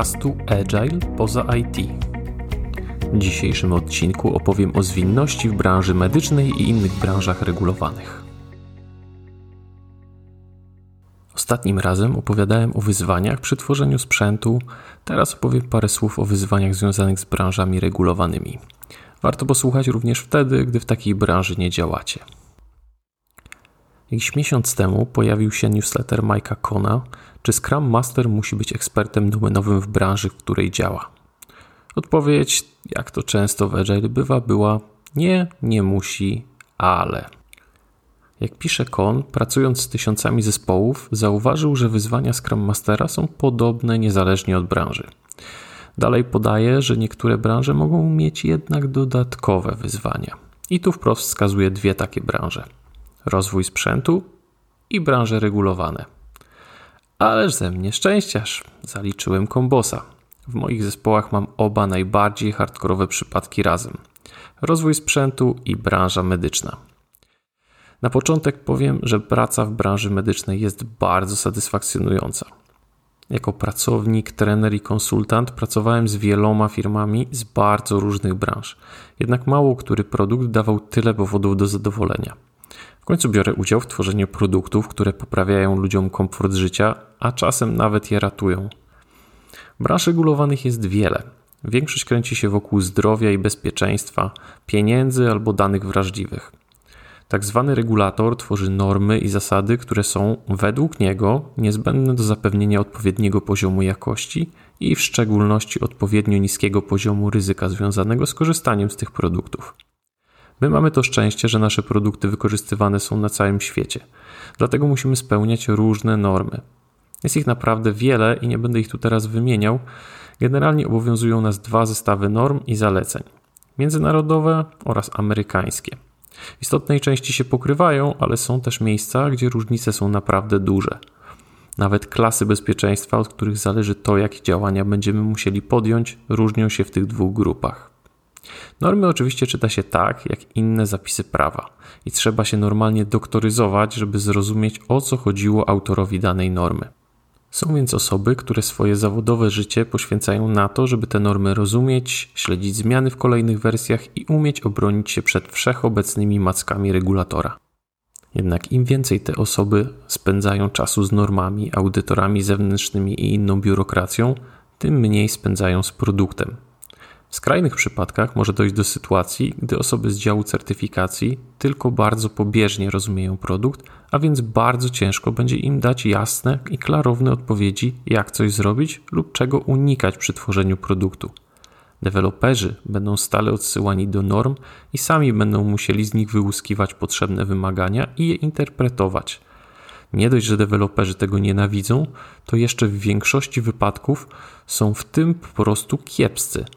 podcastu Agile poza IT. W dzisiejszym odcinku opowiem o zwinności w branży medycznej i innych branżach regulowanych. Ostatnim razem opowiadałem o wyzwaniach przy tworzeniu sprzętu, teraz opowiem parę słów o wyzwaniach związanych z branżami regulowanymi. Warto posłuchać również wtedy, gdy w takiej branży nie działacie. Jakiś miesiąc temu pojawił się newsletter Mike'a Kona, czy Scrum Master musi być ekspertem domenowym w branży, w której działa. Odpowiedź, jak to często w Agile bywa, była nie, nie musi, ale. Jak pisze Kon, pracując z tysiącami zespołów, zauważył, że wyzwania Scrum Mastera są podobne niezależnie od branży. Dalej podaje, że niektóre branże mogą mieć jednak dodatkowe wyzwania. I tu wprost wskazuje dwie takie branże – rozwój sprzętu i branże regulowane. Ależ ze mnie szczęściarz, zaliczyłem kombosa. W moich zespołach mam oba najbardziej hardkorowe przypadki razem: rozwój sprzętu i branża medyczna. Na początek powiem, że praca w branży medycznej jest bardzo satysfakcjonująca. Jako pracownik, trener i konsultant pracowałem z wieloma firmami z bardzo różnych branż, jednak mało który produkt dawał tyle powodów do zadowolenia. W końcu biorę udział w tworzeniu produktów, które poprawiają ludziom komfort życia, a czasem nawet je ratują. Branż regulowanych jest wiele. Większość kręci się wokół zdrowia i bezpieczeństwa, pieniędzy albo danych wrażliwych. Tak zwany regulator tworzy normy i zasady, które są według niego niezbędne do zapewnienia odpowiedniego poziomu jakości i w szczególności odpowiednio niskiego poziomu ryzyka związanego z korzystaniem z tych produktów. My mamy to szczęście, że nasze produkty wykorzystywane są na całym świecie. Dlatego musimy spełniać różne normy. Jest ich naprawdę wiele i nie będę ich tu teraz wymieniał. Generalnie obowiązują nas dwa zestawy norm i zaleceń: międzynarodowe oraz amerykańskie. W istotnej części się pokrywają, ale są też miejsca, gdzie różnice są naprawdę duże. Nawet klasy bezpieczeństwa, od których zależy to, jakie działania będziemy musieli podjąć, różnią się w tych dwóch grupach. Normy oczywiście czyta się tak, jak inne zapisy prawa, i trzeba się normalnie doktoryzować, żeby zrozumieć, o co chodziło autorowi danej normy. Są więc osoby, które swoje zawodowe życie poświęcają na to, żeby te normy rozumieć, śledzić zmiany w kolejnych wersjach i umieć obronić się przed wszechobecnymi mackami regulatora. Jednak im więcej te osoby spędzają czasu z normami, audytorami zewnętrznymi i inną biurokracją, tym mniej spędzają z produktem, w skrajnych przypadkach może dojść do sytuacji, gdy osoby z działu certyfikacji tylko bardzo pobieżnie rozumieją produkt, a więc bardzo ciężko będzie im dać jasne i klarowne odpowiedzi, jak coś zrobić lub czego unikać przy tworzeniu produktu. Deweloperzy będą stale odsyłani do norm i sami będą musieli z nich wyłuskiwać potrzebne wymagania i je interpretować. Nie dość, że deweloperzy tego nienawidzą, to jeszcze w większości wypadków są w tym po prostu kiepscy –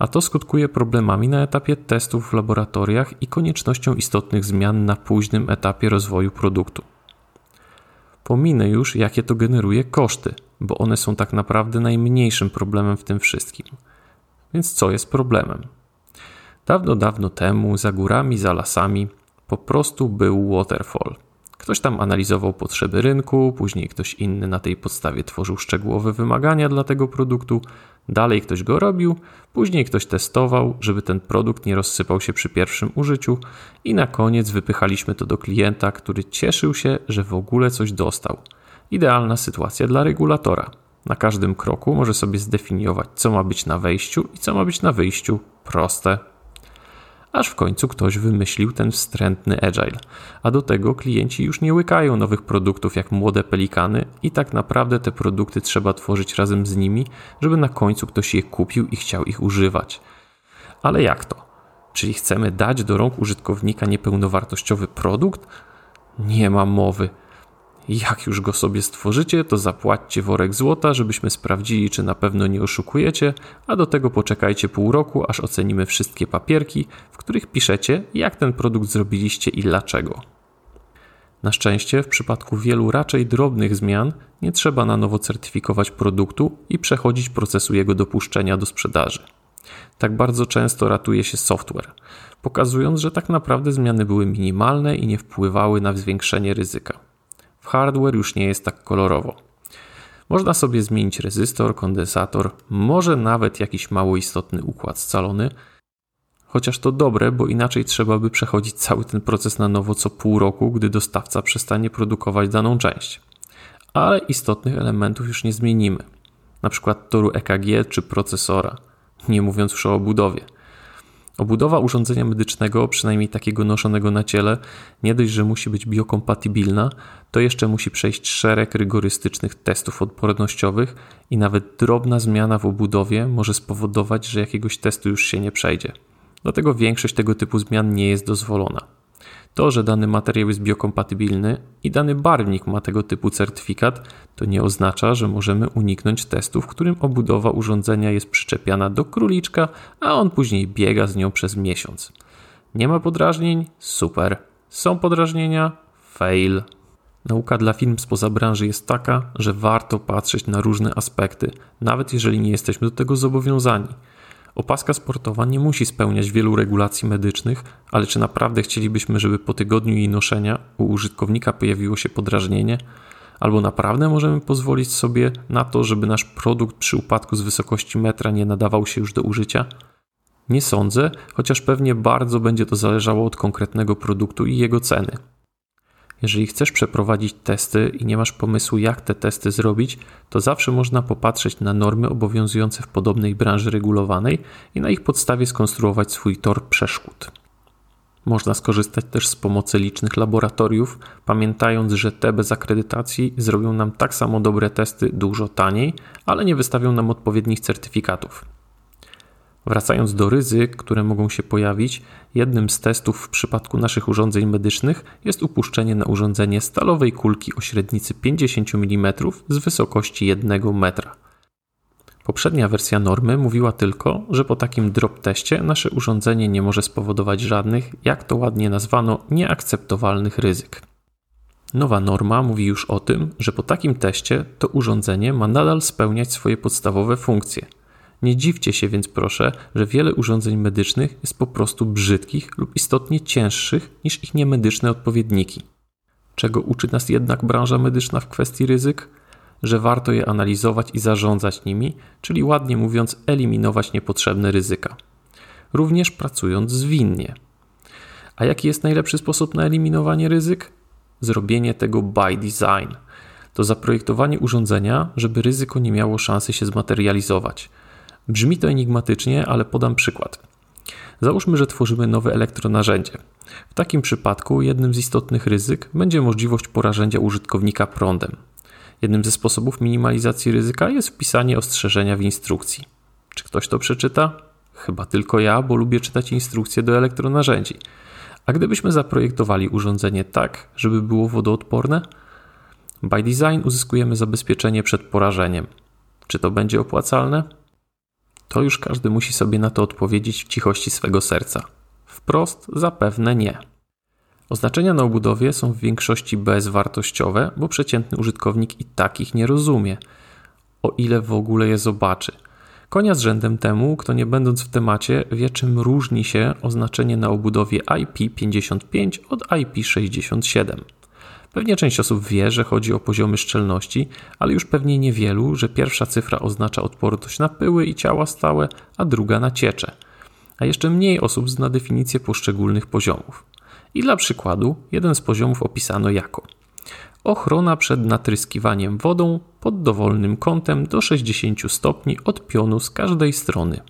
a to skutkuje problemami na etapie testów w laboratoriach i koniecznością istotnych zmian na późnym etapie rozwoju produktu. Pominę już, jakie to generuje koszty, bo one są tak naprawdę najmniejszym problemem w tym wszystkim. Więc co jest problemem? Dawno, dawno temu, za górami, za lasami, po prostu był waterfall – Ktoś tam analizował potrzeby rynku, później ktoś inny na tej podstawie tworzył szczegółowe wymagania dla tego produktu, dalej ktoś go robił, później ktoś testował, żeby ten produkt nie rozsypał się przy pierwszym użyciu i na koniec wypychaliśmy to do klienta, który cieszył się, że w ogóle coś dostał. Idealna sytuacja dla regulatora. Na każdym kroku może sobie zdefiniować, co ma być na wejściu i co ma być na wyjściu. Proste, aż w końcu ktoś wymyślił ten wstrętny agile. A do tego klienci już nie łykają nowych produktów jak młode pelikany i tak naprawdę te produkty trzeba tworzyć razem z nimi, żeby na końcu ktoś je kupił i chciał ich używać. Ale jak to? Czyli chcemy dać do rąk użytkownika niepełnowartościowy produkt? Nie ma mowy. Jak już go sobie stworzycie, to zapłaćcie worek złota, żebyśmy sprawdzili, czy na pewno nie oszukujecie, a do tego poczekajcie pół roku, aż ocenimy wszystkie papierki, w których piszecie, jak ten produkt zrobiliście i dlaczego. Na szczęście, w przypadku wielu raczej drobnych zmian, nie trzeba na nowo certyfikować produktu i przechodzić procesu jego dopuszczenia do sprzedaży. Tak bardzo często ratuje się software, pokazując, że tak naprawdę zmiany były minimalne i nie wpływały na zwiększenie ryzyka hardware już nie jest tak kolorowo. Można sobie zmienić rezystor, kondensator, może nawet jakiś mało istotny układ scalony. Chociaż to dobre, bo inaczej trzeba by przechodzić cały ten proces na nowo co pół roku, gdy dostawca przestanie produkować daną część. Ale istotnych elementów już nie zmienimy, na przykład toru EKG czy procesora, nie mówiąc już o obudowie. Obudowa urządzenia medycznego, przynajmniej takiego noszonego na ciele, nie dość, że musi być biokompatybilna, to jeszcze musi przejść szereg rygorystycznych testów odpornościowych i nawet drobna zmiana w obudowie może spowodować, że jakiegoś testu już się nie przejdzie. Dlatego większość tego typu zmian nie jest dozwolona. To, że dany materiał jest biokompatybilny i dany barwnik ma tego typu certyfikat, to nie oznacza, że możemy uniknąć testu, w którym obudowa urządzenia jest przyczepiana do króliczka, a on później biega z nią przez miesiąc. Nie ma podrażnień? Super. Są podrażnienia? Fail. Nauka dla firm spoza branży jest taka, że warto patrzeć na różne aspekty, nawet jeżeli nie jesteśmy do tego zobowiązani. Opaska sportowa nie musi spełniać wielu regulacji medycznych, ale czy naprawdę chcielibyśmy, żeby po tygodniu jej noszenia u użytkownika pojawiło się podrażnienie? Albo naprawdę możemy pozwolić sobie na to, żeby nasz produkt przy upadku z wysokości metra nie nadawał się już do użycia? Nie sądzę, chociaż pewnie bardzo będzie to zależało od konkretnego produktu i jego ceny. Jeżeli chcesz przeprowadzić testy i nie masz pomysłu, jak te testy zrobić, to zawsze można popatrzeć na normy obowiązujące w podobnej branży regulowanej i na ich podstawie skonstruować swój tor przeszkód. Można skorzystać też z pomocy licznych laboratoriów, pamiętając, że te bez akredytacji zrobią nam tak samo dobre testy dużo taniej, ale nie wystawią nam odpowiednich certyfikatów. Wracając do ryzyk, które mogą się pojawić, jednym z testów w przypadku naszych urządzeń medycznych jest upuszczenie na urządzenie stalowej kulki o średnicy 50 mm z wysokości 1 metra. Poprzednia wersja normy mówiła tylko, że po takim drop teście nasze urządzenie nie może spowodować żadnych, jak to ładnie nazwano, nieakceptowalnych ryzyk. Nowa norma mówi już o tym, że po takim teście to urządzenie ma nadal spełniać swoje podstawowe funkcje – nie dziwcie się więc proszę, że wiele urządzeń medycznych jest po prostu brzydkich lub istotnie cięższych niż ich niemedyczne odpowiedniki. Czego uczy nas jednak branża medyczna w kwestii ryzyk? Że warto je analizować i zarządzać nimi, czyli ładnie mówiąc, eliminować niepotrzebne ryzyka. Również pracując zwinnie. A jaki jest najlepszy sposób na eliminowanie ryzyk? Zrobienie tego by design. To zaprojektowanie urządzenia, żeby ryzyko nie miało szansy się zmaterializować Brzmi to enigmatycznie, ale podam przykład. Załóżmy, że tworzymy nowe elektronarzędzie. W takim przypadku jednym z istotnych ryzyk będzie możliwość porażenia użytkownika prądem. Jednym ze sposobów minimalizacji ryzyka jest wpisanie ostrzeżenia w instrukcji. Czy ktoś to przeczyta? Chyba tylko ja, bo lubię czytać instrukcje do elektronarzędzi. A gdybyśmy zaprojektowali urządzenie tak, żeby było wodoodporne? By design uzyskujemy zabezpieczenie przed porażeniem. Czy to będzie opłacalne? To już każdy musi sobie na to odpowiedzieć w cichości swego serca. Wprost zapewne nie. Oznaczenia na obudowie są w większości bezwartościowe, bo przeciętny użytkownik i tak ich nie rozumie, o ile w ogóle je zobaczy. Konia z rzędem temu, kto nie będąc w temacie, wie czym różni się oznaczenie na obudowie IP55 od IP67. Pewnie część osób wie, że chodzi o poziomy szczelności, ale już pewnie niewielu, że pierwsza cyfra oznacza odporność na pyły i ciała stałe, a druga na ciecze. A jeszcze mniej osób zna definicję poszczególnych poziomów. I dla przykładu, jeden z poziomów opisano jako ochrona przed natryskiwaniem wodą pod dowolnym kątem do 60 stopni od pionu z każdej strony.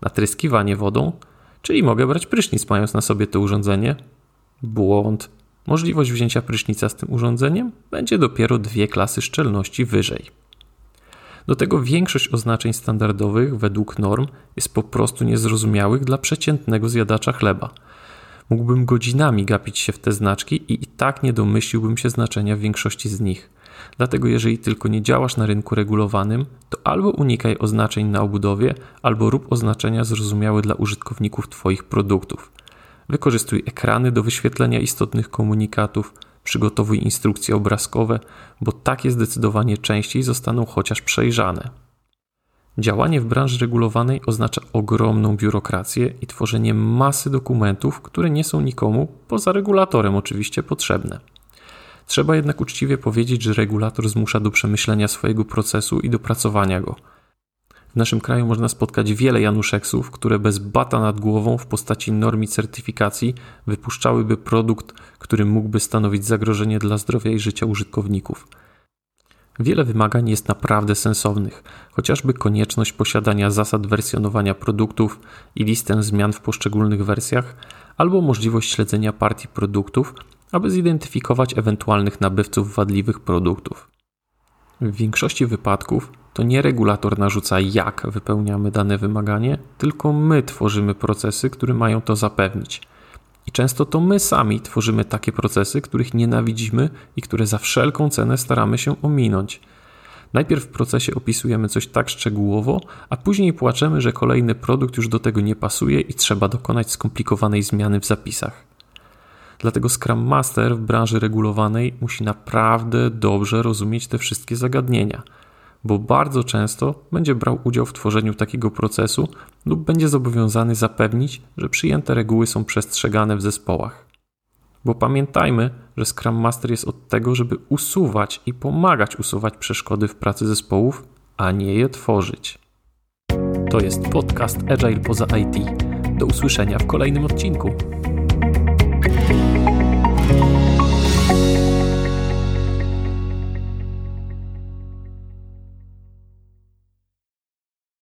Natryskiwanie wodą, czyli mogę brać prysznic mając na sobie to urządzenie? Błąd. Możliwość wzięcia prysznica z tym urządzeniem będzie dopiero dwie klasy szczelności wyżej. Do tego większość oznaczeń standardowych według norm jest po prostu niezrozumiałych dla przeciętnego zjadacza chleba. Mógłbym godzinami gapić się w te znaczki i i tak nie domyśliłbym się znaczenia większości z nich. Dlatego jeżeli tylko nie działasz na rynku regulowanym, to albo unikaj oznaczeń na obudowie, albo rób oznaczenia zrozumiałe dla użytkowników Twoich produktów. Wykorzystuj ekrany do wyświetlenia istotnych komunikatów, przygotowuj instrukcje obrazkowe, bo takie zdecydowanie częściej zostaną chociaż przejrzane. Działanie w branży regulowanej oznacza ogromną biurokrację i tworzenie masy dokumentów, które nie są nikomu, poza regulatorem oczywiście, potrzebne. Trzeba jednak uczciwie powiedzieć, że regulator zmusza do przemyślenia swojego procesu i dopracowania go. W naszym kraju można spotkać wiele Januszeksów, które bez bata nad głową w postaci norm i certyfikacji wypuszczałyby produkt, który mógłby stanowić zagrożenie dla zdrowia i życia użytkowników. Wiele wymagań jest naprawdę sensownych, chociażby konieczność posiadania zasad wersjonowania produktów i listę zmian w poszczególnych wersjach, albo możliwość śledzenia partii produktów, aby zidentyfikować ewentualnych nabywców wadliwych produktów. W większości wypadków to nie regulator narzuca, jak wypełniamy dane wymaganie, tylko my tworzymy procesy, które mają to zapewnić. I często to my sami tworzymy takie procesy, których nienawidzimy i które za wszelką cenę staramy się ominąć. Najpierw w procesie opisujemy coś tak szczegółowo, a później płaczemy, że kolejny produkt już do tego nie pasuje i trzeba dokonać skomplikowanej zmiany w zapisach. Dlatego Scrum Master w branży regulowanej musi naprawdę dobrze rozumieć te wszystkie zagadnienia, bo bardzo często będzie brał udział w tworzeniu takiego procesu lub będzie zobowiązany zapewnić, że przyjęte reguły są przestrzegane w zespołach. Bo pamiętajmy, że Scrum Master jest od tego, żeby usuwać i pomagać usuwać przeszkody w pracy zespołów, a nie je tworzyć. To jest podcast Agile poza IT. Do usłyszenia w kolejnym odcinku.